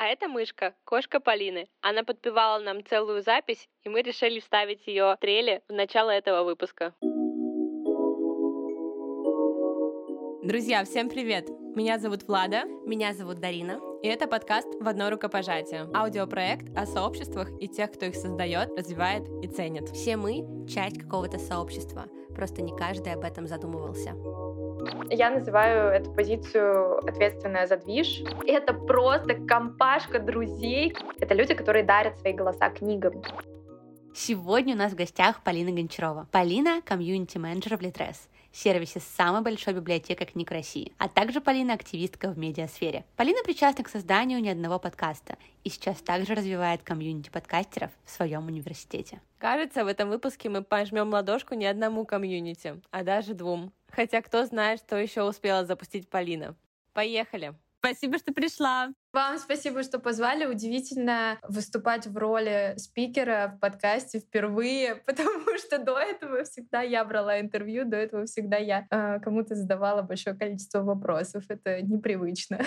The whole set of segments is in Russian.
А это мышка, кошка Полины. Она подпевала нам целую запись, и мы решили вставить ее в трели в начало этого выпуска. Друзья, всем привет! Меня зовут Влада. Меня зовут Дарина. И это подкаст «В одно рукопожатие». Аудиопроект о сообществах и тех, кто их создает, развивает и ценит. Все мы — часть какого-то сообщества. Просто не каждый об этом задумывался. Я называю эту позицию ответственная за движ. Это просто компашка друзей. Это люди, которые дарят свои голоса книгам. Сегодня у нас в гостях Полина Гончарова. Полина — комьюнити-менеджер в Литрес сервисе с самой большой библиотекой книг России, а также Полина активистка в медиасфере. Полина причастна к созданию ни одного подкаста и сейчас также развивает комьюнити подкастеров в своем университете. Кажется, в этом выпуске мы пожмем ладошку не одному комьюнити, а даже двум. Хотя кто знает, что еще успела запустить Полина. Поехали! Спасибо, что пришла. Вам спасибо, что позвали. Удивительно выступать в роли спикера в подкасте впервые, потому что до этого всегда я брала интервью, до этого всегда я э, кому-то задавала большое количество вопросов. Это непривычно.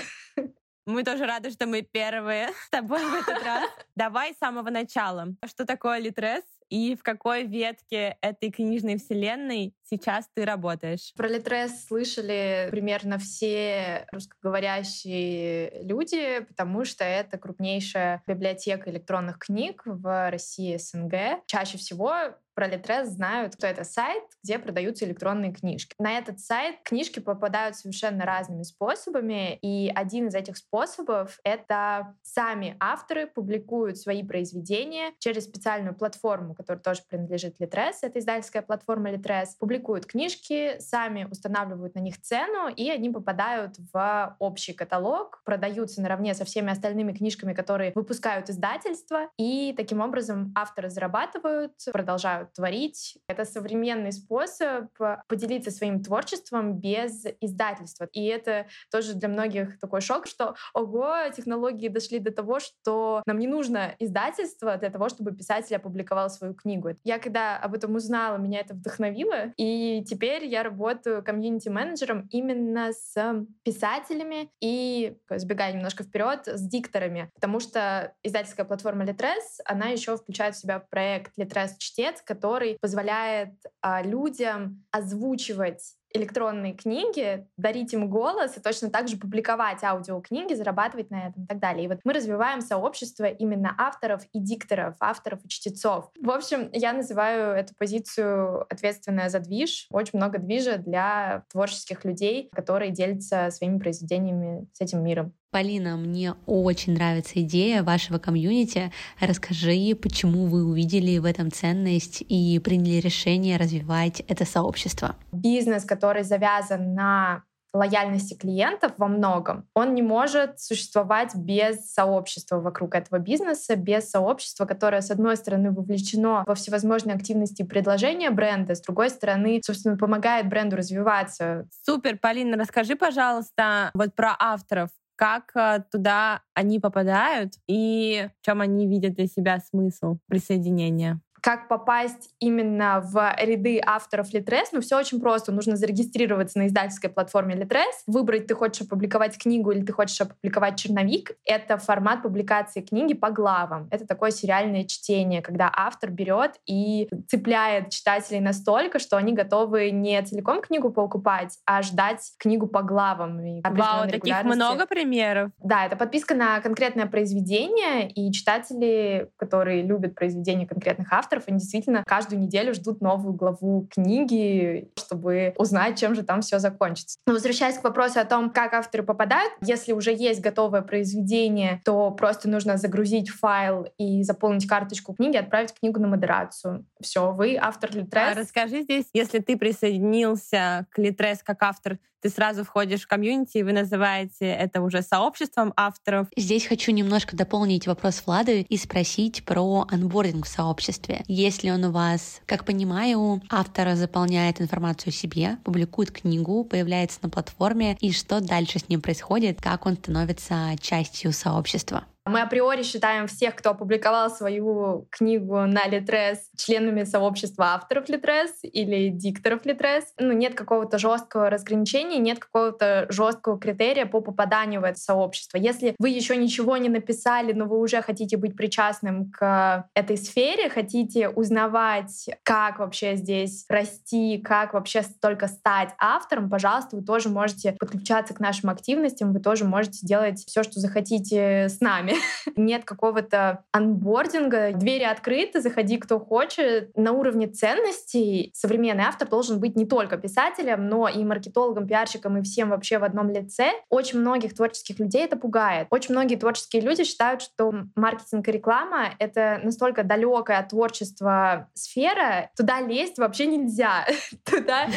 Мы тоже рады, что мы первые с тобой в этот раз. Давай с самого начала. Что такое Литрес и в какой ветке этой книжной вселенной сейчас ты работаешь? Про Литрес слышали примерно все русскоговорящие люди, потому что это крупнейшая библиотека электронных книг в России СНГ. Чаще всего про Литрес знают, что это сайт, где продаются электронные книжки. На этот сайт книжки попадают совершенно разными способами, и один из этих способов — это сами авторы публикуют свои произведения через специальную платформу, которая тоже принадлежит Литрес, это издательская платформа Литрес, публикуют книжки, сами устанавливают на них цену, и они попадают в общий каталог, продаются наравне со всеми остальными книжками, которые выпускают издательства, и таким образом авторы зарабатывают, продолжают творить. Это современный способ поделиться своим творчеством без издательства. И это тоже для многих такой шок, что, ого, технологии дошли до того, что нам не нужно издательство для того, чтобы писатель опубликовал свою книгу. Я когда об этом узнала, меня это вдохновило, и теперь я работаю комьюнити-менеджером именно с писателями и, сбегая немножко вперед, с дикторами, потому что издательская платформа Litres, она еще включает в себя проект Litres Чтец, который позволяет а, людям озвучивать электронные книги, дарить им голос и точно так же публиковать аудиокниги, зарабатывать на этом и так далее. И вот мы развиваем сообщество именно авторов и дикторов, авторов и чтецов. В общем, я называю эту позицию ответственная за движ. Очень много движа для творческих людей, которые делятся своими произведениями с этим миром. Полина, мне очень нравится идея вашего комьюнити. Расскажи, почему вы увидели в этом ценность и приняли решение развивать это сообщество. Бизнес, который завязан на лояльности клиентов во многом, он не может существовать без сообщества вокруг этого бизнеса, без сообщества, которое, с одной стороны, вовлечено во всевозможные активности и предложения бренда, с другой стороны, собственно, помогает бренду развиваться. Супер, Полина, расскажи, пожалуйста, вот про авторов как э, туда они попадают и в чем они видят для себя смысл присоединения как попасть именно в ряды авторов Литрес, ну все очень просто. Нужно зарегистрироваться на издательской платформе Литрес, выбрать, ты хочешь опубликовать книгу или ты хочешь опубликовать черновик. Это формат публикации книги по главам. Это такое сериальное чтение, когда автор берет и цепляет читателей настолько, что они готовы не целиком книгу покупать, а ждать книгу по главам. И Вау, таких много примеров. Да, это подписка на конкретное произведение, и читатели, которые любят произведения конкретных авторов, авторов, они действительно каждую неделю ждут новую главу книги, чтобы узнать, чем же там все закончится. Но возвращаясь к вопросу о том, как авторы попадают, если уже есть готовое произведение, то просто нужно загрузить файл и заполнить карточку книги, отправить книгу на модерацию. Все, вы автор Литрес. А расскажи здесь, если ты присоединился к Литрес как автор, ты сразу входишь в комьюнити, и вы называете это уже сообществом авторов. Здесь хочу немножко дополнить вопрос Влады и спросить про анбординг в сообществе. Если он у вас, как понимаю, автор заполняет информацию себе, публикует книгу, появляется на платформе, и что дальше с ним происходит, как он становится частью сообщества? Мы априори считаем всех, кто опубликовал свою книгу на Литрес, членами сообщества авторов Литрес или дикторов Литрес. Ну, нет какого-то жесткого разграничения, нет какого-то жесткого критерия по попаданию в это сообщество. Если вы еще ничего не написали, но вы уже хотите быть причастным к этой сфере, хотите узнавать, как вообще здесь расти, как вообще только стать автором, пожалуйста, вы тоже можете подключаться к нашим активностям, вы тоже можете делать все, что захотите с нами. Нет какого-то анбординга, двери открыты, заходи кто хочет. На уровне ценностей современный автор должен быть не только писателем, но и маркетологом, пиарщиком и всем вообще в одном лице. Очень многих творческих людей это пугает. Очень многие творческие люди считают, что маркетинг и реклама — это настолько далекая от творчества сфера, туда лезть вообще нельзя. Туда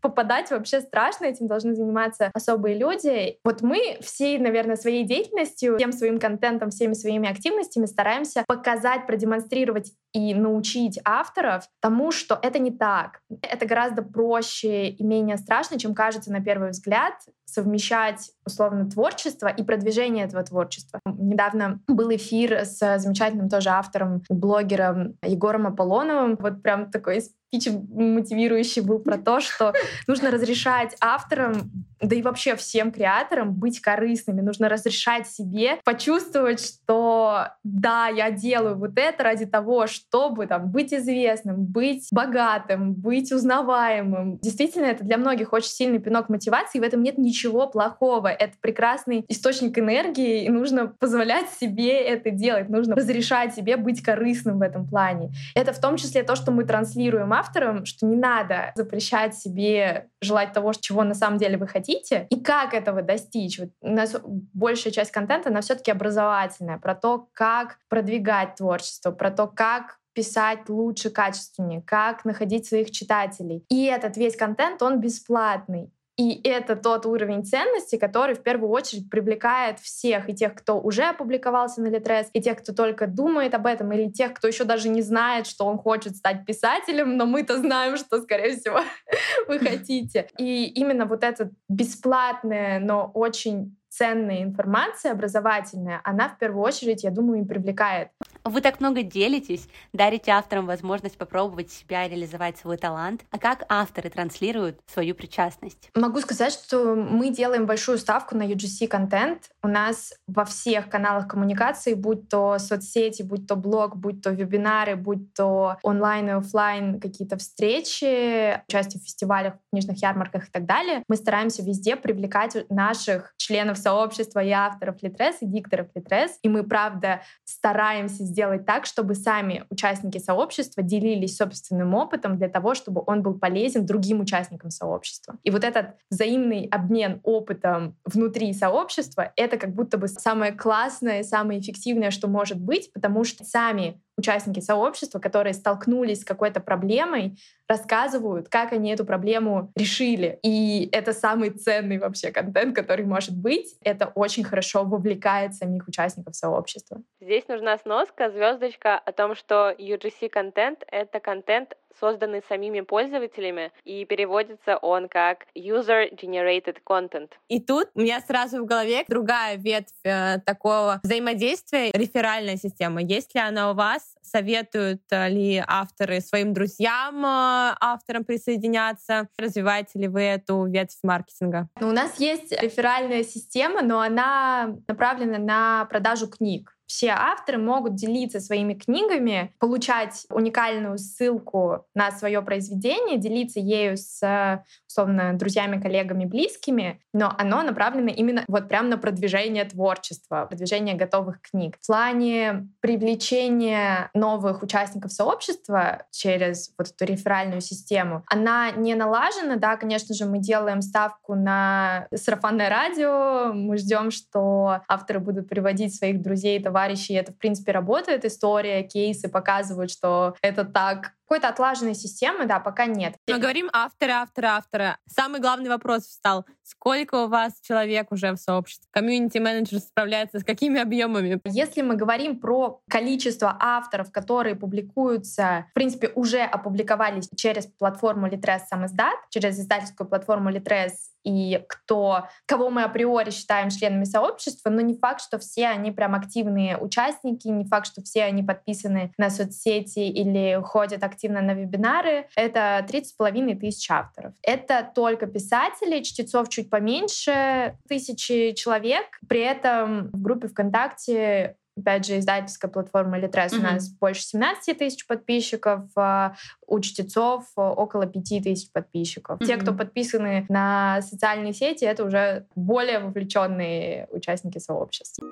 попадать вообще страшно, этим должны заниматься особые люди. Вот мы всей, наверное, своей деятельностью, всем своим контентом, всеми своими активностями стараемся показать, продемонстрировать и научить авторов тому, что это не так. Это гораздо проще и менее страшно, чем кажется на первый взгляд, совмещать условно творчество и продвижение этого творчества. Недавно был эфир с замечательным тоже автором, блогером Егором Аполлоновым. Вот прям такой спич мотивирующий был про то, что нужно разрешать авторам, да и вообще всем креаторам быть корыстными. Нужно разрешать себе почувствовать, что да, я делаю вот это ради того, чтобы там быть известным, быть богатым, быть узнаваемым. Действительно, это для многих очень сильный пинок мотивации, и в этом нет ничего плохого. Это прекрасный источник энергии, и нужно позволять себе это делать. Нужно разрешать себе быть корыстным в этом плане. Это в том числе то, что мы транслируем авторам, что не надо запрещать себе желать того, чего на самом деле вы хотите, и как этого достичь. Вот у нас большая часть контента, она все-таки образовательная, про то, как продвигать творчество, про то, как писать лучше, качественнее, как находить своих читателей. И этот весь контент, он бесплатный. И это тот уровень ценности, который в первую очередь привлекает всех, и тех, кто уже опубликовался на Литрес, и тех, кто только думает об этом, или тех, кто еще даже не знает, что он хочет стать писателем, но мы-то знаем, что, скорее всего, вы хотите. И именно вот это бесплатное, но очень ценная информация образовательная, она в первую очередь, я думаю, и привлекает. Вы так много делитесь, дарите авторам возможность попробовать себя, реализовать свой талант. А как авторы транслируют свою причастность? Могу сказать, что мы делаем большую ставку на UGC-контент. У нас во всех каналах коммуникации, будь то соцсети, будь то блог, будь то вебинары, будь то онлайн и офлайн какие-то встречи, участие в фестивалях, книжных ярмарках и так далее, мы стараемся везде привлекать наших членов сообщества и авторов Литрес, и дикторов Литрес. И мы, правда, стараемся сделать так, чтобы сами участники сообщества делились собственным опытом для того, чтобы он был полезен другим участникам сообщества. И вот этот взаимный обмен опытом внутри сообщества — это как будто бы самое классное, самое эффективное, что может быть, потому что сами участники сообщества, которые столкнулись с какой-то проблемой, рассказывают, как они эту проблему решили. И это самый ценный вообще контент, который может быть. Это очень хорошо вовлекает самих участников сообщества. Здесь нужна сноска, звездочка о том, что UGC-контент — это контент созданный самими пользователями, и переводится он как User-Generated Content. И тут у меня сразу в голове другая ветвь э, такого взаимодействия, реферальная система. Есть ли она у вас? Советуют э, ли авторы своим друзьям, э, авторам присоединяться? Развиваете ли вы эту ветвь маркетинга? Ну, у нас есть реферальная система, но она направлена на продажу книг все авторы могут делиться своими книгами, получать уникальную ссылку на свое произведение, делиться ею с, условно, друзьями, коллегами, близкими, но оно направлено именно вот прям на продвижение творчества, продвижение готовых книг. В плане привлечения новых участников сообщества через вот эту реферальную систему, она не налажена, да, конечно же, мы делаем ставку на сарафанное радио, мы ждем, что авторы будут приводить своих друзей, товарищей, это, в принципе, работает. История, кейсы показывают, что это так Какой-то отлаженной системы, да, пока нет. Мы говорим авторы, авторы, авторы. Самый главный вопрос встал. Сколько у вас человек уже в сообществе? Комьюнити-менеджер справляется с какими объемами? Если мы говорим про количество авторов, которые публикуются, в принципе, уже опубликовались через платформу Litres сам издат, через издательскую платформу Litres и кто, кого мы априори считаем членами сообщества, но не факт, что все они прям активные участники, не факт, что все они подписаны на соцсети или ходят активно на вебинары. Это 30,5 тысяч авторов. Это только писатели, чтецов чуть поменьше, тысячи человек. При этом в группе ВКонтакте опять же, издательская платформа Литрес mm-hmm. у нас больше 17 тысяч подписчиков, а у чтецов около 5 тысяч подписчиков. Mm-hmm. Те, кто подписаны на социальные сети, это уже более вовлеченные участники сообщества.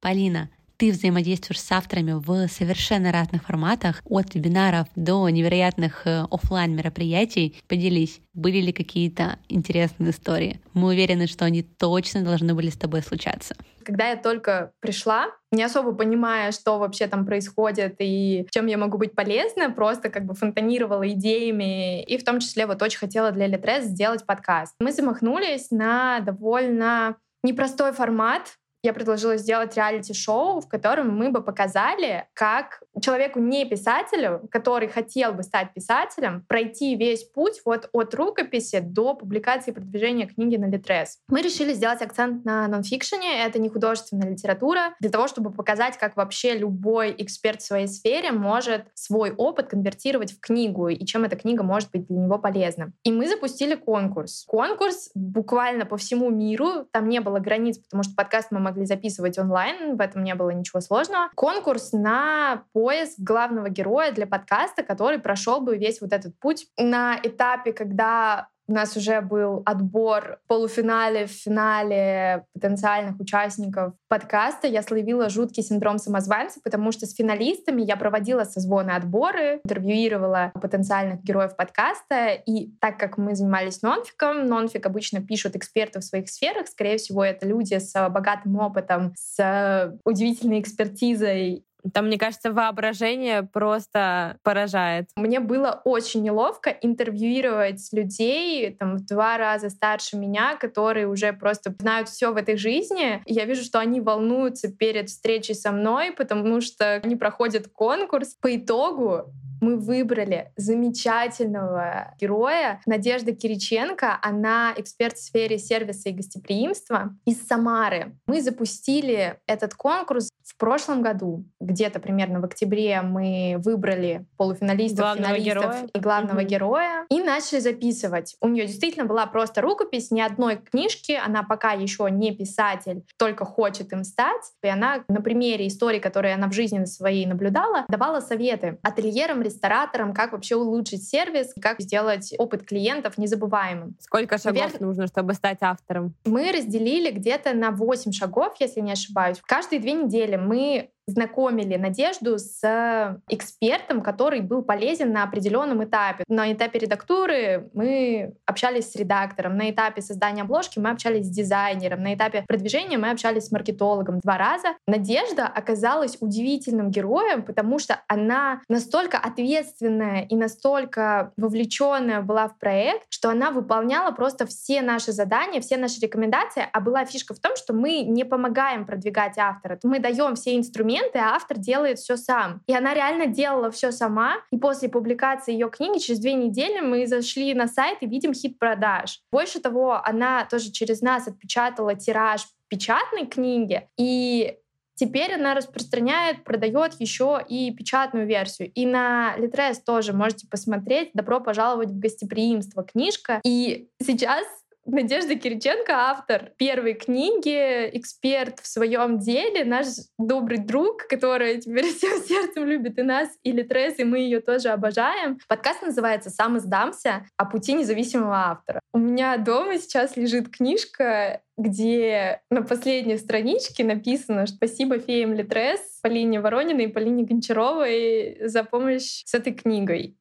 Полина, ты взаимодействуешь с авторами в совершенно разных форматах, от вебинаров до невероятных э, офлайн мероприятий. Поделись, были ли какие-то интересные истории? Мы уверены, что они точно должны были с тобой случаться. Когда я только пришла, не особо понимая, что вообще там происходит и чем я могу быть полезна, просто как бы фонтанировала идеями и в том числе вот очень хотела для Литрес сделать подкаст. Мы замахнулись на довольно непростой формат, я предложила сделать реалити-шоу, в котором мы бы показали, как человеку не писателю, который хотел бы стать писателем, пройти весь путь вот от рукописи до публикации и продвижения книги на Литрес. Мы решили сделать акцент на нонфикшене, это не художественная литература, для того, чтобы показать, как вообще любой эксперт в своей сфере может свой опыт конвертировать в книгу и чем эта книга может быть для него полезна. И мы запустили конкурс. Конкурс буквально по всему миру, там не было границ, потому что подкаст мы могли записывать онлайн, в этом не было ничего сложного. Конкурс на поиск главного героя для подкаста, который прошел бы весь вот этот путь на этапе, когда у нас уже был отбор в полуфинале, в финале потенциальных участников подкаста. Я словила жуткий синдром самозванца, потому что с финалистами я проводила созвоны отборы, интервьюировала потенциальных героев подкаста. И так как мы занимались нонфиком, нонфик обычно пишут эксперты в своих сферах. Скорее всего, это люди с богатым опытом, с удивительной экспертизой там, мне кажется, воображение просто поражает. Мне было очень неловко интервьюировать людей там, в два раза старше меня, которые уже просто знают все в этой жизни. И я вижу, что они волнуются перед встречей со мной, потому что они проходят конкурс. По итогу мы выбрали замечательного героя. Надежда Кириченко, она эксперт в сфере сервиса и гостеприимства из Самары. Мы запустили этот конкурс в прошлом году. Где-то примерно в октябре мы выбрали полуфиналистов, главного финалистов героя. и главного угу. героя и начали записывать. У нее действительно была просто рукопись, ни одной книжки. Она пока еще не писатель, только хочет им стать. И она на примере истории, которые она в жизни своей наблюдала, давала советы ательерам, рестораторам, как вообще улучшить сервис, как сделать опыт клиентов незабываемым. Сколько шагов Наверх... нужно, чтобы стать автором? Мы разделили где-то на 8 шагов, если не ошибаюсь. Каждые две недели мы знакомили Надежду с экспертом, который был полезен на определенном этапе. На этапе редактуры мы общались с редактором, на этапе создания обложки мы общались с дизайнером, на этапе продвижения мы общались с маркетологом два раза. Надежда оказалась удивительным героем, потому что она настолько ответственная и настолько вовлеченная была в проект, что она выполняла просто все наши задания, все наши рекомендации, а была фишка в том, что мы не помогаем продвигать автора, мы даем все инструменты, моменты автор делает все сам. И она реально делала все сама. И после публикации ее книги через две недели мы зашли на сайт и видим хит продаж. Больше того, она тоже через нас отпечатала тираж печатной книги. И Теперь она распространяет, продает еще и печатную версию. И на Литрес тоже можете посмотреть. Добро пожаловать в гостеприимство книжка. И сейчас Надежда Кириченко, автор первой книги, эксперт в своем деле, наш добрый друг, который теперь всем сердцем любит и нас, и Литрес, и мы ее тоже обожаем. Подкаст называется «Сам издамся» о пути независимого автора. У меня дома сейчас лежит книжка, где на последней страничке написано «Спасибо феям Литрес, Полине Ворониной и Полине Гончаровой за помощь с этой книгой».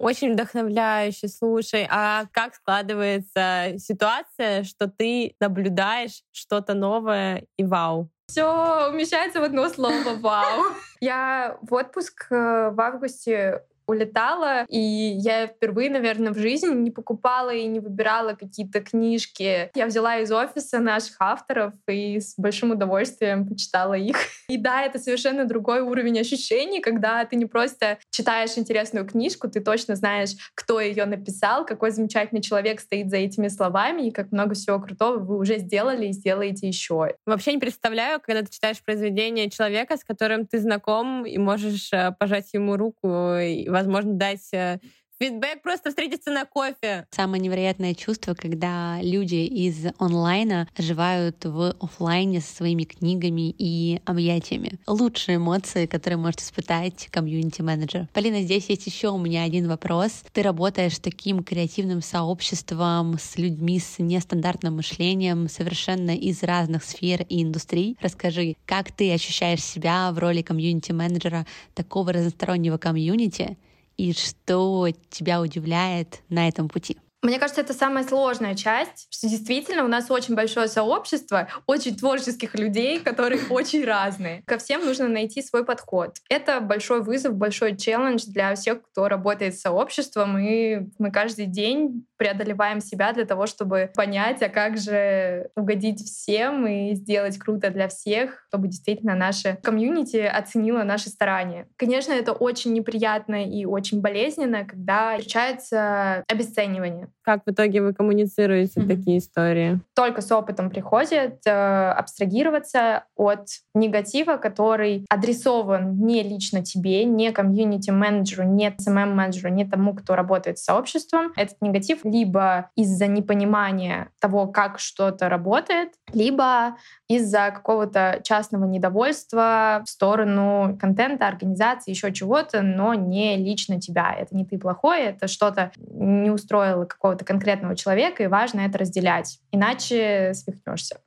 Очень вдохновляюще. Слушай, а как складывается ситуация, что ты наблюдаешь что-то новое и вау? Все умещается в одно слово «вау». Я в отпуск э, в августе улетала, и я впервые, наверное, в жизни не покупала и не выбирала какие-то книжки. Я взяла из офиса наших авторов и с большим удовольствием почитала их. И да, это совершенно другой уровень ощущений, когда ты не просто читаешь интересную книжку, ты точно знаешь, кто ее написал, какой замечательный человек стоит за этими словами, и как много всего крутого вы уже сделали и сделаете еще. Вообще не представляю, когда ты читаешь произведение человека, с которым ты знаком, и можешь э, пожать ему руку, и, возможно, дать э, фидбэк, просто встретиться на кофе. Самое невероятное чувство, когда люди из онлайна оживают в офлайне со своими книгами и объятиями. Лучшие эмоции, которые может испытать комьюнити-менеджер. Полина, здесь есть еще у меня один вопрос. Ты работаешь с таким креативным сообществом, с людьми с нестандартным мышлением, совершенно из разных сфер и индустрий. Расскажи, как ты ощущаешь себя в роли комьюнити-менеджера такого разностороннего комьюнити, и что тебя удивляет на этом пути? Мне кажется, это самая сложная часть, что действительно у нас очень большое сообщество, очень творческих людей, которые очень разные. Ко всем нужно найти свой подход. Это большой вызов, большой челлендж для всех, кто работает с сообществом, и мы каждый день преодолеваем себя для того, чтобы понять, а как же угодить всем и сделать круто для всех, чтобы действительно наше комьюнити оценило наши старания. Конечно, это очень неприятно и очень болезненно, когда встречается обесценивание. Как в итоге вы коммуницируете mm-hmm. такие истории? Только с опытом приходит э, абстрагироваться от негатива, который адресован не лично тебе, не комьюнити-менеджеру, не SMM-менеджеру, не тому, кто работает с сообществом. Этот негатив либо из-за непонимания того, как что-то работает, либо из-за какого-то частного недовольства в сторону контента, организации, еще чего-то, но не лично тебя. Это не ты плохой, это что-то не устроило какого-то конкретного человека, и важно это разделять. Иначе свихнешься.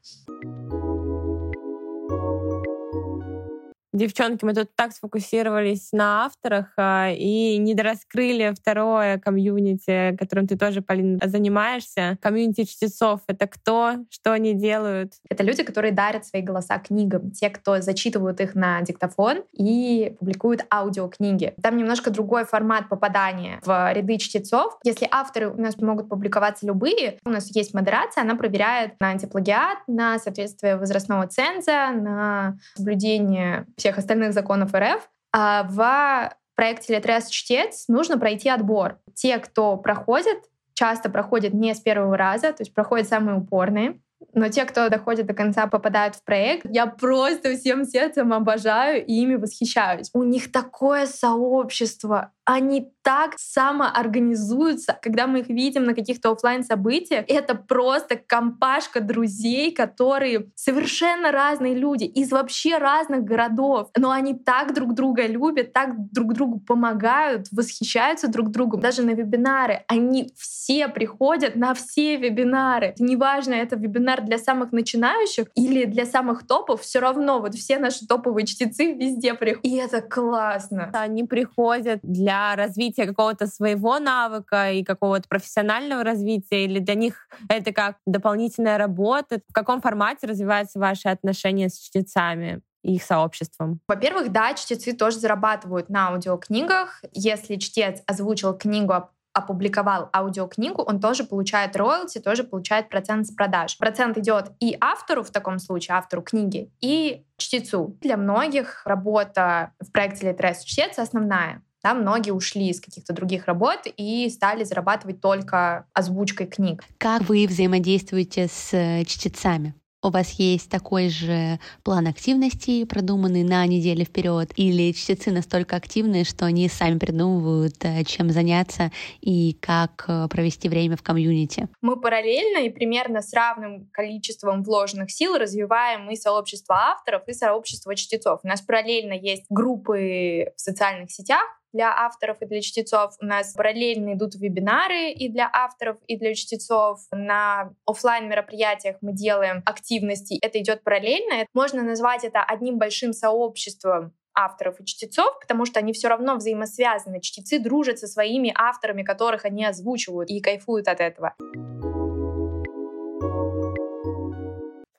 Девчонки, мы тут так сфокусировались на авторах а, и не дораскрыли второе комьюнити, которым ты тоже, Полина, занимаешься. Комьюнити чтецов — это кто? Что они делают? Это люди, которые дарят свои голоса книгам. Те, кто зачитывают их на диктофон и публикуют аудиокниги. Там немножко другой формат попадания в ряды чтецов. Если авторы у нас могут публиковаться любые, у нас есть модерация, она проверяет на антиплагиат, на соответствие возрастного ценза, на соблюдение всех остальных законов РФ. А в проекте Литрес Чтец нужно пройти отбор. Те, кто проходит, часто проходят не с первого раза, то есть проходят самые упорные. Но те, кто доходит до конца, попадают в проект, я просто всем сердцем обожаю и ими восхищаюсь. У них такое сообщество, они так самоорганизуются, когда мы их видим на каких-то офлайн событиях. Это просто компашка друзей, которые совершенно разные люди из вообще разных городов, но они так друг друга любят, так друг другу помогают, восхищаются друг другом. Даже на вебинары они все приходят на все вебинары. Неважно, это вебинар для самых начинающих или для самых топов, все равно вот все наши топовые чтецы везде приходят. И это классно. Они приходят для для развития какого-то своего навыка и какого-то профессионального развития, или для них это как дополнительная работа? В каком формате развиваются ваши отношения с чтецами? и их сообществом? Во-первых, да, чтецы тоже зарабатывают на аудиокнигах. Если чтец озвучил книгу, опубликовал аудиокнигу, он тоже получает роялти, тоже получает процент с продаж. Процент идет и автору в таком случае, автору книги, и чтецу. Для многих работа в проекте «Литрес чтец» основная. Да, многие ушли из каких-то других работ и стали зарабатывать только озвучкой книг. Как вы взаимодействуете с э, чтецами? у вас есть такой же план активности, продуманный на неделю вперед, или чтецы настолько активные, что они сами придумывают, э, чем заняться и как э, провести время в комьюнити? Мы параллельно и примерно с равным количеством вложенных сил развиваем и сообщество авторов, и сообщество чтецов. У нас параллельно есть группы в социальных сетях, для авторов и для чтецов. У нас параллельно идут вебинары и для авторов, и для чтецов. На офлайн мероприятиях мы делаем активности. Это идет параллельно. Можно назвать это одним большим сообществом авторов и чтецов, потому что они все равно взаимосвязаны. Чтецы дружат со своими авторами, которых они озвучивают, и кайфуют от этого.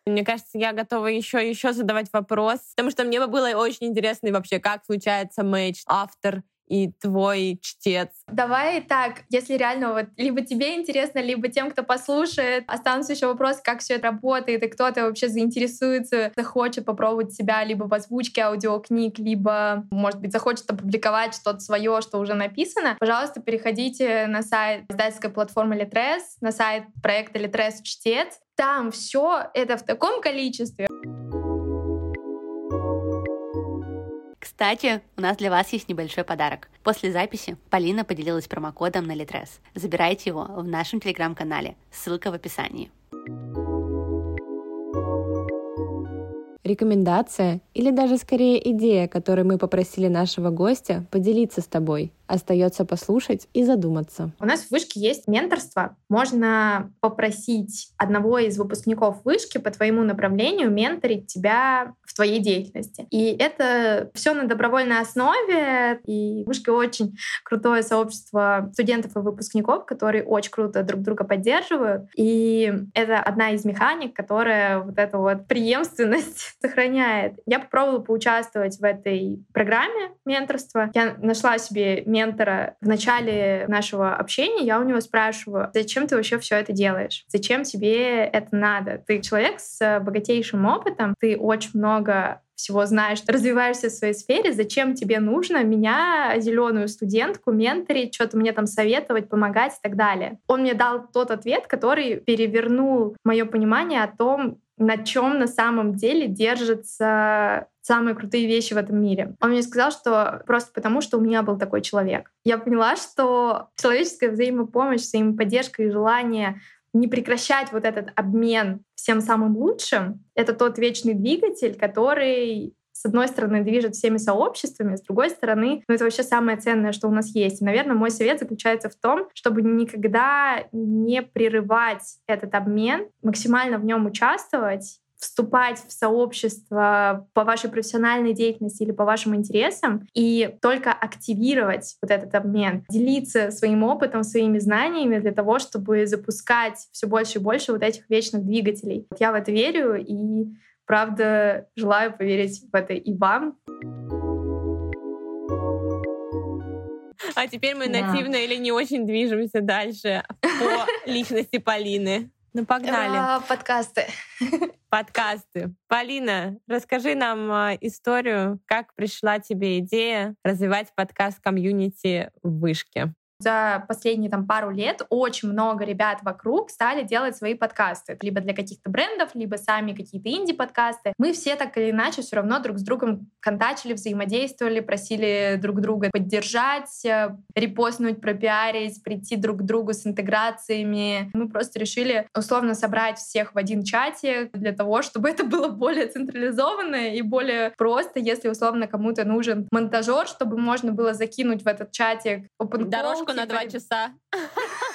мне кажется, я готова еще еще задавать вопрос, потому что мне бы было очень интересно вообще, как случается матч автор и твой чтец. Давай так, если реально вот либо тебе интересно, либо тем, кто послушает, останутся еще вопросы, как все это работает, и кто-то вообще заинтересуется, захочет попробовать себя либо в озвучке аудиокниг, либо, может быть, захочет опубликовать что-то свое, что уже написано, пожалуйста, переходите на сайт издательской платформы Литрес, на сайт проекта Литрес Чтец. Там все это в таком количестве. Кстати, у нас для вас есть небольшой подарок. После записи Полина поделилась промокодом на Литрес. Забирайте его в нашем телеграм-канале. Ссылка в описании. Рекомендация или даже скорее идея, которой мы попросили нашего гостя поделиться с тобой – Остается послушать и задуматься. У нас в вышке есть менторство. Можно попросить одного из выпускников вышки по твоему направлению менторить тебя в твоей деятельности. И это все на добровольной основе. И в вышке очень крутое сообщество студентов и выпускников, которые очень круто друг друга поддерживают. И это одна из механик, которая вот эту вот преемственность сохраняет. Я попробовала поучаствовать в этой программе менторства. Я нашла себе ментора в начале нашего общения, я у него спрашиваю, зачем ты вообще все это делаешь? Зачем тебе это надо? Ты человек с богатейшим опытом, ты очень много всего знаешь, развиваешься в своей сфере, зачем тебе нужно меня, зеленую студентку, менторить, что-то мне там советовать, помогать и так далее. Он мне дал тот ответ, который перевернул мое понимание о том, на чем на самом деле держатся самые крутые вещи в этом мире. Он мне сказал, что просто потому, что у меня был такой человек. Я поняла, что человеческая взаимопомощь, взаимоподдержка и желание не прекращать вот этот обмен всем самым лучшим, это тот вечный двигатель, который с одной стороны, движет всеми сообществами, с другой стороны, ну, это вообще самое ценное, что у нас есть. И, наверное, мой совет заключается в том, чтобы никогда не прерывать этот обмен, максимально в нем участвовать вступать в сообщество по вашей профессиональной деятельности или по вашим интересам и только активировать вот этот обмен, делиться своим опытом, своими знаниями для того, чтобы запускать все больше и больше вот этих вечных двигателей. Я в это верю и Правда, желаю поверить в это и вам. А теперь мы да. нативно или не очень движемся дальше по личности Полины. Ну, погнали. А, подкасты. Подкасты. Полина, расскажи нам а, историю, как пришла тебе идея развивать подкаст комьюнити в Вышке за последние там пару лет очень много ребят вокруг стали делать свои подкасты. Либо для каких-то брендов, либо сами какие-то инди-подкасты. Мы все так или иначе все равно друг с другом контачили, взаимодействовали, просили друг друга поддержать, э, репостнуть, пропиарить, прийти друг к другу с интеграциями. Мы просто решили условно собрать всех в один чате для того, чтобы это было более централизованно и более просто, если условно кому-то нужен монтажер, чтобы можно было закинуть в этот чатик open на два часа.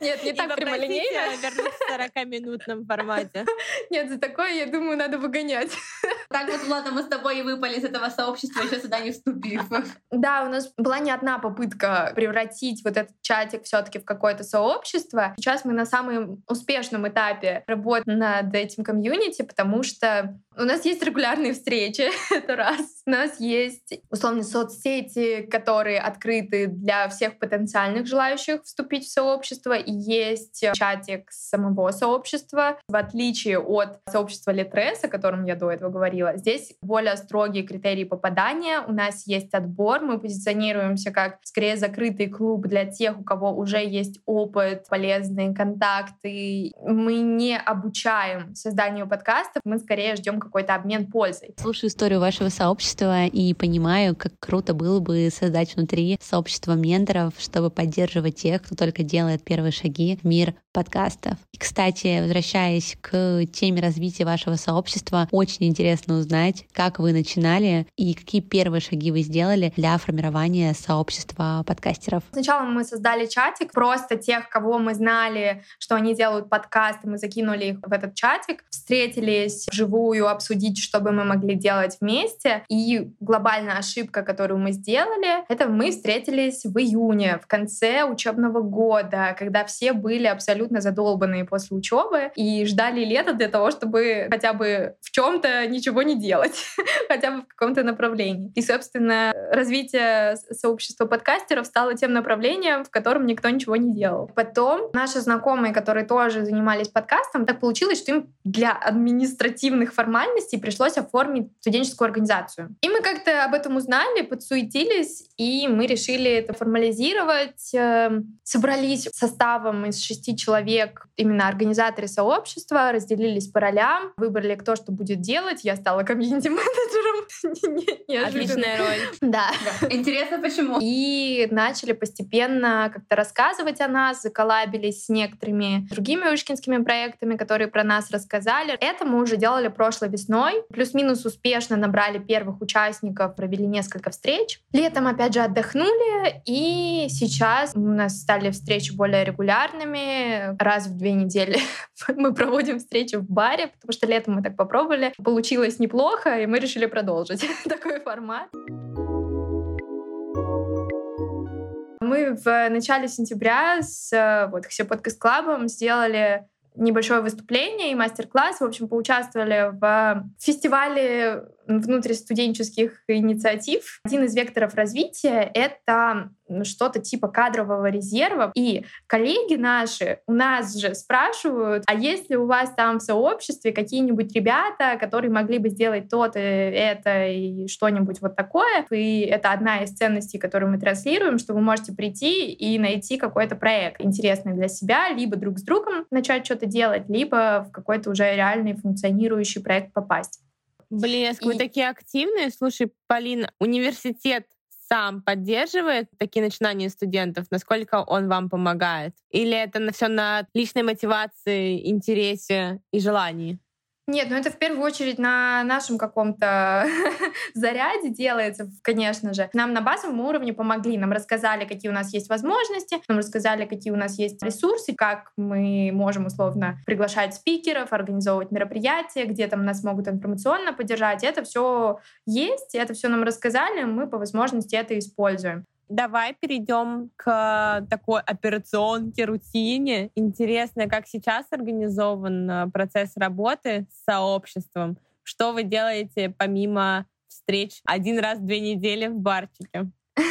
Нет, не так прямолинейно. вернуться в 40-минутном формате. Нет, за такое, я думаю, надо выгонять. Так вот, ладно, мы с тобой и выпали из этого сообщества, еще сюда не вступив. Да, у нас была не одна попытка превратить вот этот чатик все-таки в какое-то сообщество. Сейчас мы на самом успешном этапе работы над этим комьюнити, потому что у нас есть регулярные встречи, это раз. У нас есть условно соцсети, которые открыты для всех потенциальных желающих вступить в сообщество. И есть чатик самого сообщества. В отличие от сообщества Литрес, о котором я до этого говорила, здесь более строгие критерии попадания. У нас есть отбор. Мы позиционируемся как скорее закрытый клуб для тех, у кого уже есть опыт, полезные контакты. Мы не обучаем созданию подкастов, мы скорее ждем какой-то обмен пользой. Слушаю историю вашего сообщества и понимаю, как круто было бы создать внутри сообщества менторов, чтобы поддерживать тех, кто только делает первые шаги в мир подкастов. И, кстати, возвращаясь к теме развития вашего сообщества, очень интересно узнать, как вы начинали и какие первые шаги вы сделали для формирования сообщества подкастеров. Сначала мы создали чатик, просто тех, кого мы знали, что они делают подкасты, мы закинули их в этот чатик, встретились вживую обсудить, что бы мы могли делать вместе. И глобальная ошибка, которую мы сделали, это мы встретились в июне, в конце учебного года, когда все были абсолютно задолбанные после учебы и ждали лета для того, чтобы хотя бы в чем-то ничего не делать, хотя бы в каком-то направлении. И, собственно, развитие сообщества подкастеров стало тем направлением, в котором никто ничего не делал. Потом наши знакомые, которые тоже занимались подкастом, так получилось, что им для административных формальностей пришлось оформить студенческую организацию. И мы как-то об этом узнали, подсуетились, и мы решили это формализировать. Эм, собрались составом из шести человек, именно организаторы сообщества, разделились по ролям, выбрали, кто что будет делать. Я стала комьюнити-менеджером. Отличная роль. Да. Интересно, почему? И начали постепенно как-то рассказывать о нас, заколабились с некоторыми другими ушкинскими проектами, которые про нас рассказали. Это мы уже делали прошлой весной. Плюс-минус успешно набрали первых участников, провели несколько встреч. Летом, опять же, отдохнули, и сейчас у нас стали встречи более регулярными. Раз в две недели мы проводим встречи в баре, потому что летом мы так попробовали. Получилось неплохо, и мы решили продолжить такой формат. Мы в начале сентября с вот, все подкаст клабом сделали небольшое выступление и мастер-класс. В общем, поучаствовали в фестивале внутристуденческих инициатив. Один из векторов развития — это что-то типа кадрового резерва. И коллеги наши у нас же спрашивают, а есть ли у вас там в сообществе какие-нибудь ребята, которые могли бы сделать то-то, это и что-нибудь вот такое. И это одна из ценностей, которую мы транслируем, что вы можете прийти и найти какой-то проект интересный для себя, либо друг с другом начать что-то делать, либо в какой-то уже реальный функционирующий проект попасть. Блеск, и... вы такие активные. Слушай, Полин, университет сам поддерживает такие начинания студентов? Насколько он вам помогает? Или это все на личной мотивации, интересе и желании? Нет, ну это в первую очередь на нашем каком-то заряде делается, конечно же. Нам на базовом уровне помогли, нам рассказали, какие у нас есть возможности, нам рассказали, какие у нас есть ресурсы, как мы можем условно приглашать спикеров, организовывать мероприятия, где там нас могут информационно поддержать. Это все есть, это все нам рассказали, мы по возможности это используем. Давай перейдем к такой операционке, рутине. Интересно, как сейчас организован э, процесс работы с сообществом. Что вы делаете помимо встреч один раз в две недели в барчике?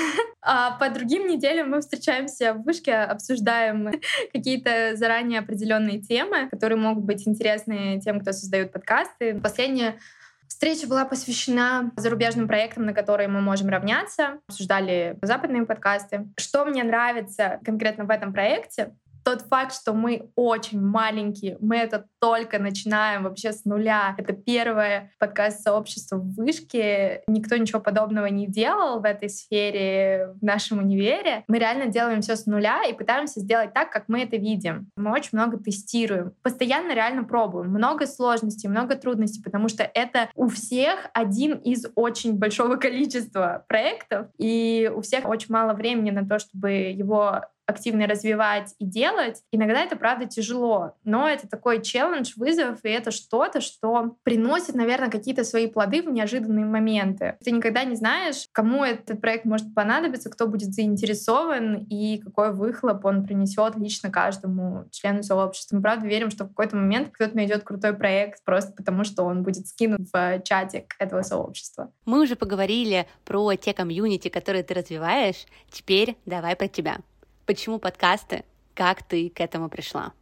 А по другим неделям мы встречаемся в вышке, обсуждаем какие-то заранее определенные темы, которые могут быть интересны тем, кто создает подкасты. Последнее Встреча была посвящена зарубежным проектам, на которые мы можем равняться. Обсуждали западные подкасты. Что мне нравится конкретно в этом проекте, тот факт, что мы очень маленькие, мы это только начинаем вообще с нуля. Это первое подкаст сообщества в вышке. Никто ничего подобного не делал в этой сфере в нашем универе. Мы реально делаем все с нуля и пытаемся сделать так, как мы это видим. Мы очень много тестируем. Постоянно реально пробуем. Много сложностей, много трудностей, потому что это у всех один из очень большого количества проектов, и у всех очень мало времени на то, чтобы его активно развивать и делать. Иногда это, правда, тяжело, но это такой челлендж, вызов, и это что-то, что приносит, наверное, какие-то свои плоды в неожиданные моменты. Ты никогда не знаешь, кому этот проект может понадобиться, кто будет заинтересован и какой выхлоп он принесет лично каждому члену сообщества. Мы, правда, верим, что в какой-то момент кто-то найдет крутой проект просто потому, что он будет скинут в чатик этого сообщества. Мы уже поговорили про те комьюнити, которые ты развиваешь. Теперь давай про тебя. Почему подкасты? Как ты к этому пришла?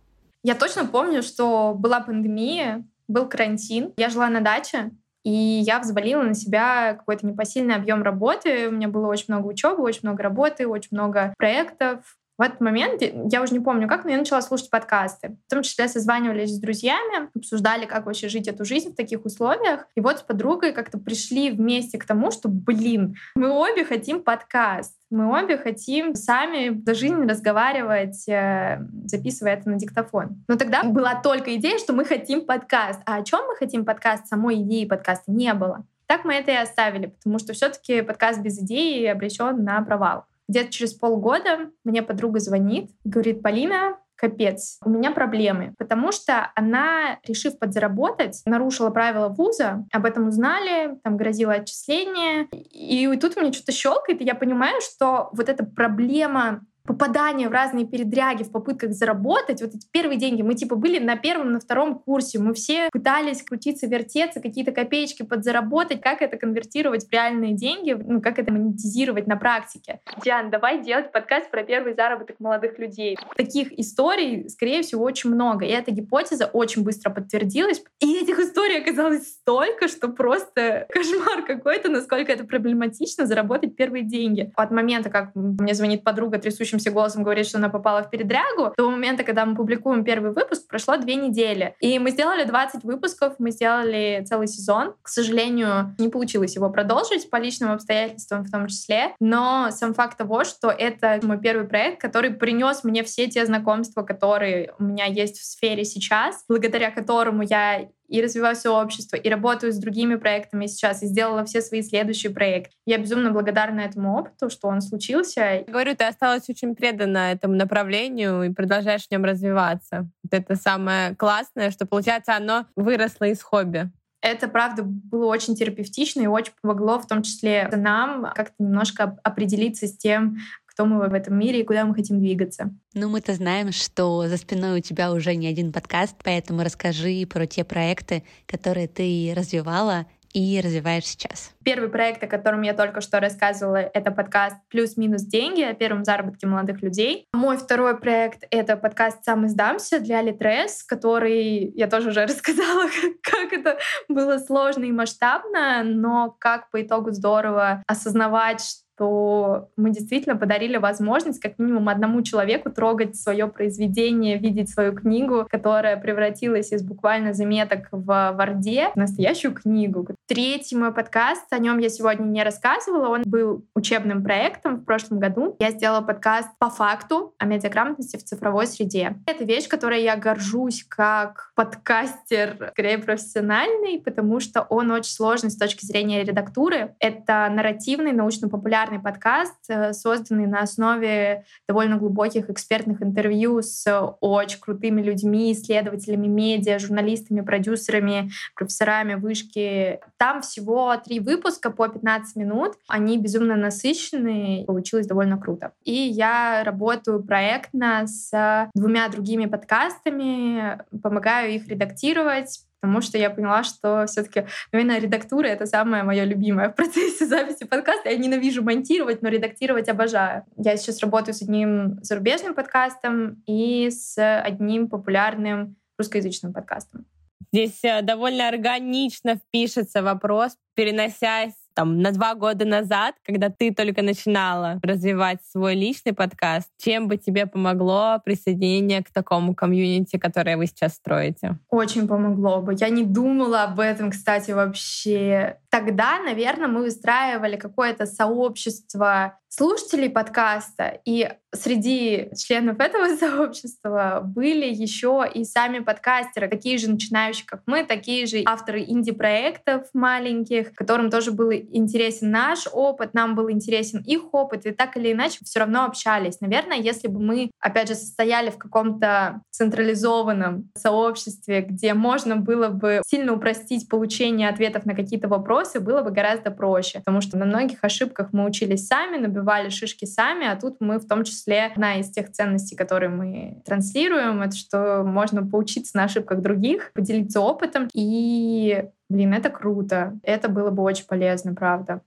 Я точно помню, что была пандемия, был карантин. Я жила на даче, и я взвалила на себя какой-то непосильный объем работы. У меня было очень много учебы, очень много работы, очень много проектов. В этот момент, я уже не помню как, но я начала слушать подкасты. В том числе созванивались с друзьями, обсуждали, как вообще жить эту жизнь в таких условиях. И вот с подругой как-то пришли вместе к тому, что, блин, мы обе хотим подкаст. Мы обе хотим сами за жизнь разговаривать, э, записывая это на диктофон. Но тогда была только идея, что мы хотим подкаст. А о чем мы хотим подкаст? Самой идеи подкаста не было. Так мы это и оставили, потому что все-таки подкаст без идеи обречен на провал. Где-то через полгода мне подруга звонит, говорит, Полина, капец, у меня проблемы, потому что она, решив подзаработать, нарушила правила вуза, об этом узнали, там грозило отчисление, и тут у меня что-то щелкает, и я понимаю, что вот эта проблема попадание в разные передряги в попытках заработать, вот эти первые деньги, мы типа были на первом, на втором курсе, мы все пытались крутиться, вертеться, какие-то копеечки подзаработать, как это конвертировать в реальные деньги, ну, как это монетизировать на практике. Диан, давай делать подкаст про первый заработок молодых людей. Таких историй, скорее всего, очень много, и эта гипотеза очень быстро подтвердилась. И этих историй оказалось столько, что просто кошмар какой-то, насколько это проблематично заработать первые деньги. От момента, как мне звонит подруга, трясущая трясущимся голосом говорит, что она попала в передрягу, до момента, когда мы публикуем первый выпуск, прошло две недели. И мы сделали 20 выпусков, мы сделали целый сезон. К сожалению, не получилось его продолжить по личным обстоятельствам в том числе. Но сам факт того, что это мой первый проект, который принес мне все те знакомства, которые у меня есть в сфере сейчас, благодаря которому я и развиваю сообщество, и работаю с другими проектами сейчас, и сделала все свои следующие проекты. Я безумно благодарна этому опыту, что он случился. Говорю, ты осталась очень предана этому направлению и продолжаешь в нем развиваться. Вот это самое классное, что, получается, оно выросло из хобби это, правда, было очень терапевтично и очень помогло, в том числе нам, как-то немножко определиться с тем, кто мы в этом мире и куда мы хотим двигаться. Ну, мы-то знаем, что за спиной у тебя уже не один подкаст, поэтому расскажи про те проекты, которые ты развивала и развиваешь сейчас? Первый проект, о котором я только что рассказывала, это подкаст «Плюс-минус деньги» о первом заработке молодых людей. Мой второй проект — это подкаст «Сам издамся» для Литрес, который я тоже уже рассказала, как это было сложно и масштабно, но как по итогу здорово осознавать, то мы действительно подарили возможность как минимум одному человеку трогать свое произведение, видеть свою книгу, которая превратилась из буквально заметок в Варде в настоящую книгу. Третий мой подкаст, о нем я сегодня не рассказывала, он был учебным проектом в прошлом году. Я сделала подкаст по факту о медиаграмотности в цифровой среде. Это вещь, которой я горжусь как подкастер, скорее профессиональный, потому что он очень сложный с точки зрения редактуры. Это нарративный, научно-популярный популярный подкаст, э, созданный на основе довольно глубоких экспертных интервью с очень крутыми людьми, исследователями медиа, журналистами, продюсерами, профессорами вышки. Там всего три выпуска по 15 минут. Они безумно насыщенные. Получилось довольно круто. И я работаю проектно с двумя другими подкастами, помогаю их редактировать, потому что я поняла, что все-таки, наверное, редактура — это самое мое любимое в процессе записи подкаста. Я ненавижу монтировать, но редактировать обожаю. Я сейчас работаю с одним зарубежным подкастом и с одним популярным русскоязычным подкастом. Здесь э, довольно органично впишется вопрос, переносясь там, на два года назад, когда ты только начинала развивать свой личный подкаст, чем бы тебе помогло присоединение к такому комьюнити, которое вы сейчас строите? Очень помогло бы. Я не думала об этом, кстати, вообще. Тогда, наверное, мы выстраивали какое-то сообщество слушателей подкаста, и среди членов этого сообщества были еще и сами подкастеры, такие же начинающие, как мы, такие же авторы инди-проектов маленьких, которым тоже был интересен наш опыт, нам был интересен их опыт, и так или иначе все равно общались. Наверное, если бы мы, опять же, состояли в каком-то централизованном сообществе, где можно было бы сильно упростить получение ответов на какие-то вопросы, было бы гораздо проще, потому что на многих ошибках мы учились сами, набивали шишки сами, а тут мы в том числе одна из тех ценностей, которые мы транслируем, это что можно поучиться на ошибках других, поделиться опытом и Блин, это круто. Это было бы очень полезно, правда.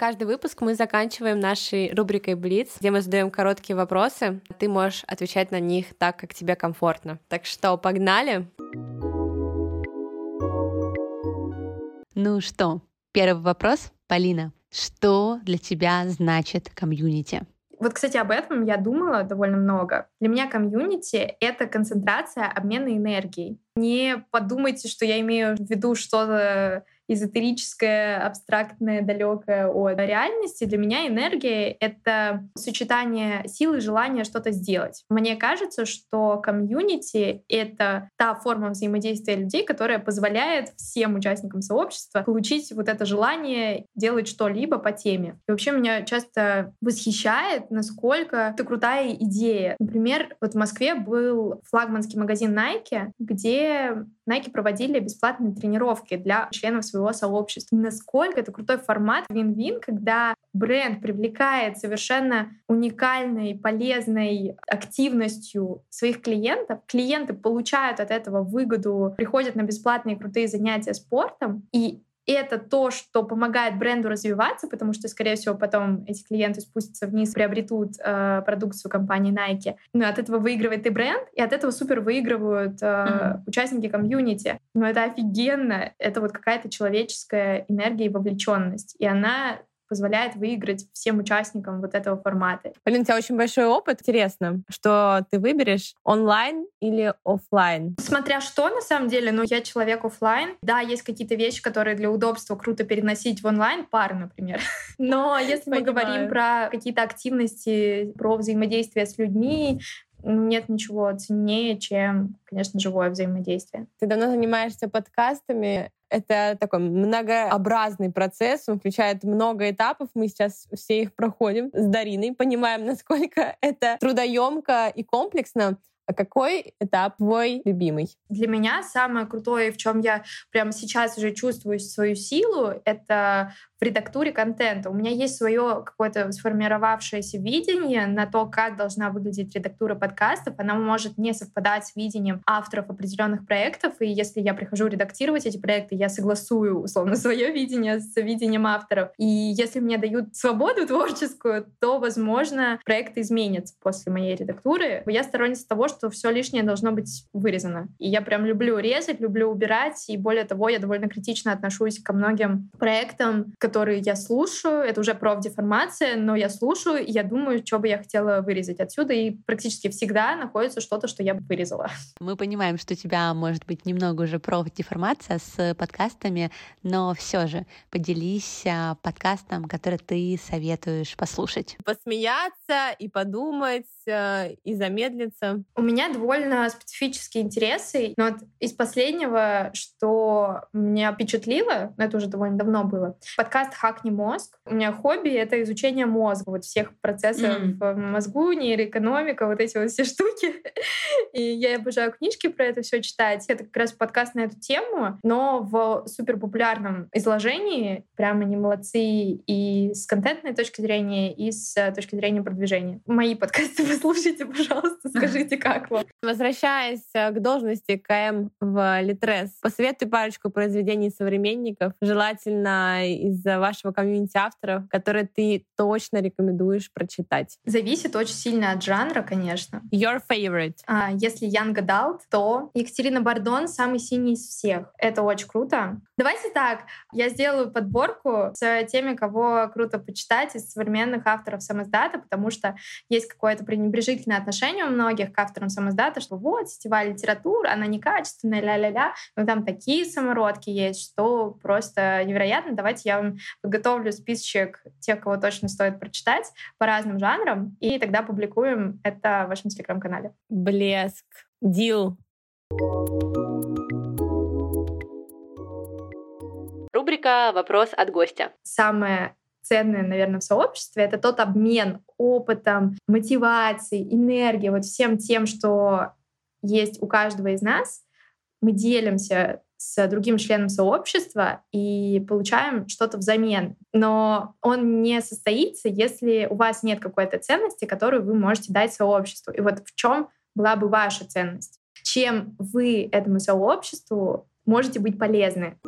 Каждый выпуск мы заканчиваем нашей рубрикой Блиц, где мы задаем короткие вопросы. Ты можешь отвечать на них так, как тебе комфортно. Так что, погнали! Ну что, первый вопрос, Полина. Что для тебя значит комьюнити? Вот, кстати, об этом я думала довольно много. Для меня комьюнити — это концентрация обмена энергией. Не подумайте, что я имею в виду что-то эзотерическое, абстрактное, далекое от реальности. Для меня энергия — это сочетание силы и желания что-то сделать. Мне кажется, что комьюнити — это та форма взаимодействия людей, которая позволяет всем участникам сообщества получить вот это желание делать что-либо по теме. И вообще меня часто восхищает, насколько это крутая идея. Например, вот в Москве был флагманский магазин Nike, где Nike проводили бесплатные тренировки для членов своего сообщества. Насколько это крутой формат вин-вин, когда бренд привлекает совершенно уникальной, полезной активностью своих клиентов. Клиенты получают от этого выгоду, приходят на бесплатные крутые занятия спортом, и это то, что помогает бренду развиваться, потому что, скорее всего, потом эти клиенты спустятся вниз, приобретут э, продукцию компании Nike. Ну, от этого выигрывает и бренд, и от этого супер выигрывают э, mm-hmm. участники комьюнити. Но это офигенно. Это вот какая-то человеческая энергия и вовлеченность. И она позволяет выиграть всем участникам вот этого формата. Полин, у тебя очень большой опыт. Интересно, что ты выберешь онлайн или офлайн? Смотря что, на самом деле, ну, я человек офлайн. Да, есть какие-то вещи, которые для удобства круто переносить в онлайн, пары, например. Но если мы говорим про какие-то активности, про взаимодействие с людьми, нет ничего ценнее, чем, конечно, живое взаимодействие. Ты давно занимаешься подкастами. Это такой многообразный процесс, он включает много этапов. Мы сейчас все их проходим с Дариной, понимаем, насколько это трудоемко и комплексно. А какой этап твой любимый? Для меня самое крутое, в чем я прямо сейчас уже чувствую свою силу, это в редактуре контента. У меня есть свое какое-то сформировавшееся видение на то, как должна выглядеть редактура подкастов. Она может не совпадать с видением авторов определенных проектов. И если я прихожу редактировать эти проекты, я согласую, условно, свое видение с видением авторов. И если мне дают свободу творческую, то, возможно, проекты изменятся после моей редактуры. Я сторонница того, что все лишнее должно быть вырезано. И я прям люблю резать, люблю убирать. И более того, я довольно критично отношусь ко многим проектам, которые я слушаю. Это уже профдеформация, но я слушаю, и я думаю, что бы я хотела вырезать отсюда. И практически всегда находится что-то, что я бы вырезала. Мы понимаем, что у тебя может быть немного уже профдеформация с подкастами, но все же поделись а, подкастом, который ты советуешь послушать. Посмеяться и подумать, э, и замедлиться. У меня довольно специфические интересы, но вот из последнего, что меня впечатлило, это уже довольно давно было, подкаст подкаст «Хакни мозг». У меня хобби — это изучение мозга, вот всех процессов mm. в мозгу, нейроэкономика, вот эти вот все штуки. И я обожаю книжки про это все читать. Это как раз подкаст на эту тему, но в суперпопулярном изложении. Прямо не молодцы и с контентной точки зрения, и с точки зрения продвижения. Мои подкасты вы слушайте, пожалуйста, скажите, как вам. Возвращаясь э, к должности КМ в Литрес, посоветуй парочку произведений современников, желательно из вашего комьюнити авторов, которые ты точно рекомендуешь прочитать? Зависит очень сильно от жанра, конечно. Your favorite? А, если Young Adult, то Екатерина Бардон самый синий из всех. Это очень круто. Давайте так, я сделаю подборку с теми, кого круто почитать из современных авторов самоздата, потому что есть какое-то пренебрежительное отношение у многих к авторам самоздата, что вот, сетевая литература, она некачественная, ля-ля-ля, но там такие самородки есть, что просто невероятно. Давайте я вам подготовлю списочек тех, кого точно стоит прочитать по разным жанрам, и тогда публикуем это в вашем телеграм-канале. Блеск. Дил. Рубрика «Вопрос от гостя». Самое ценное, наверное, в сообществе, это тот обмен опытом, мотивацией, энергией, вот всем тем, что есть у каждого из нас. Мы делимся с другим членом сообщества и получаем что-то взамен. Но он не состоится, если у вас нет какой-то ценности, которую вы можете дать сообществу. И вот в чем была бы ваша ценность? Чем вы этому сообществу можете быть полезны?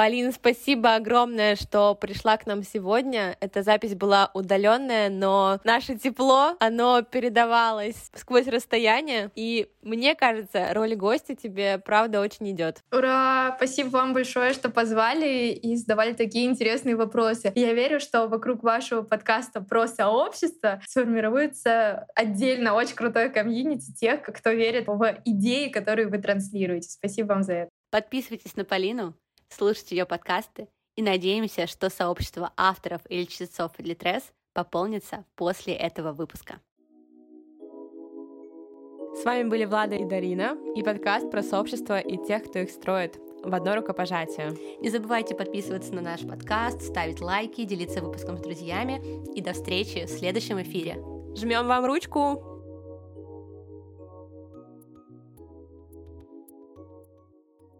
Полина, спасибо огромное, что пришла к нам сегодня. Эта запись была удаленная, но наше тепло, оно передавалось сквозь расстояние. И мне кажется, роль гостя тебе, правда, очень идет. Ура! Спасибо вам большое, что позвали и задавали такие интересные вопросы. Я верю, что вокруг вашего подкаста про сообщество сформируется отдельно очень крутое комьюнити тех, кто верит в идеи, которые вы транслируете. Спасибо вам за это. Подписывайтесь на Полину, слушайте ее подкасты и надеемся, что сообщество авторов или чтецов Литрес пополнится после этого выпуска. С вами были Влада и Дарина и подкаст про сообщество и тех, кто их строит в одно рукопожатие. Не забывайте подписываться на наш подкаст, ставить лайки, делиться выпуском с друзьями и до встречи в следующем эфире. Жмем вам ручку!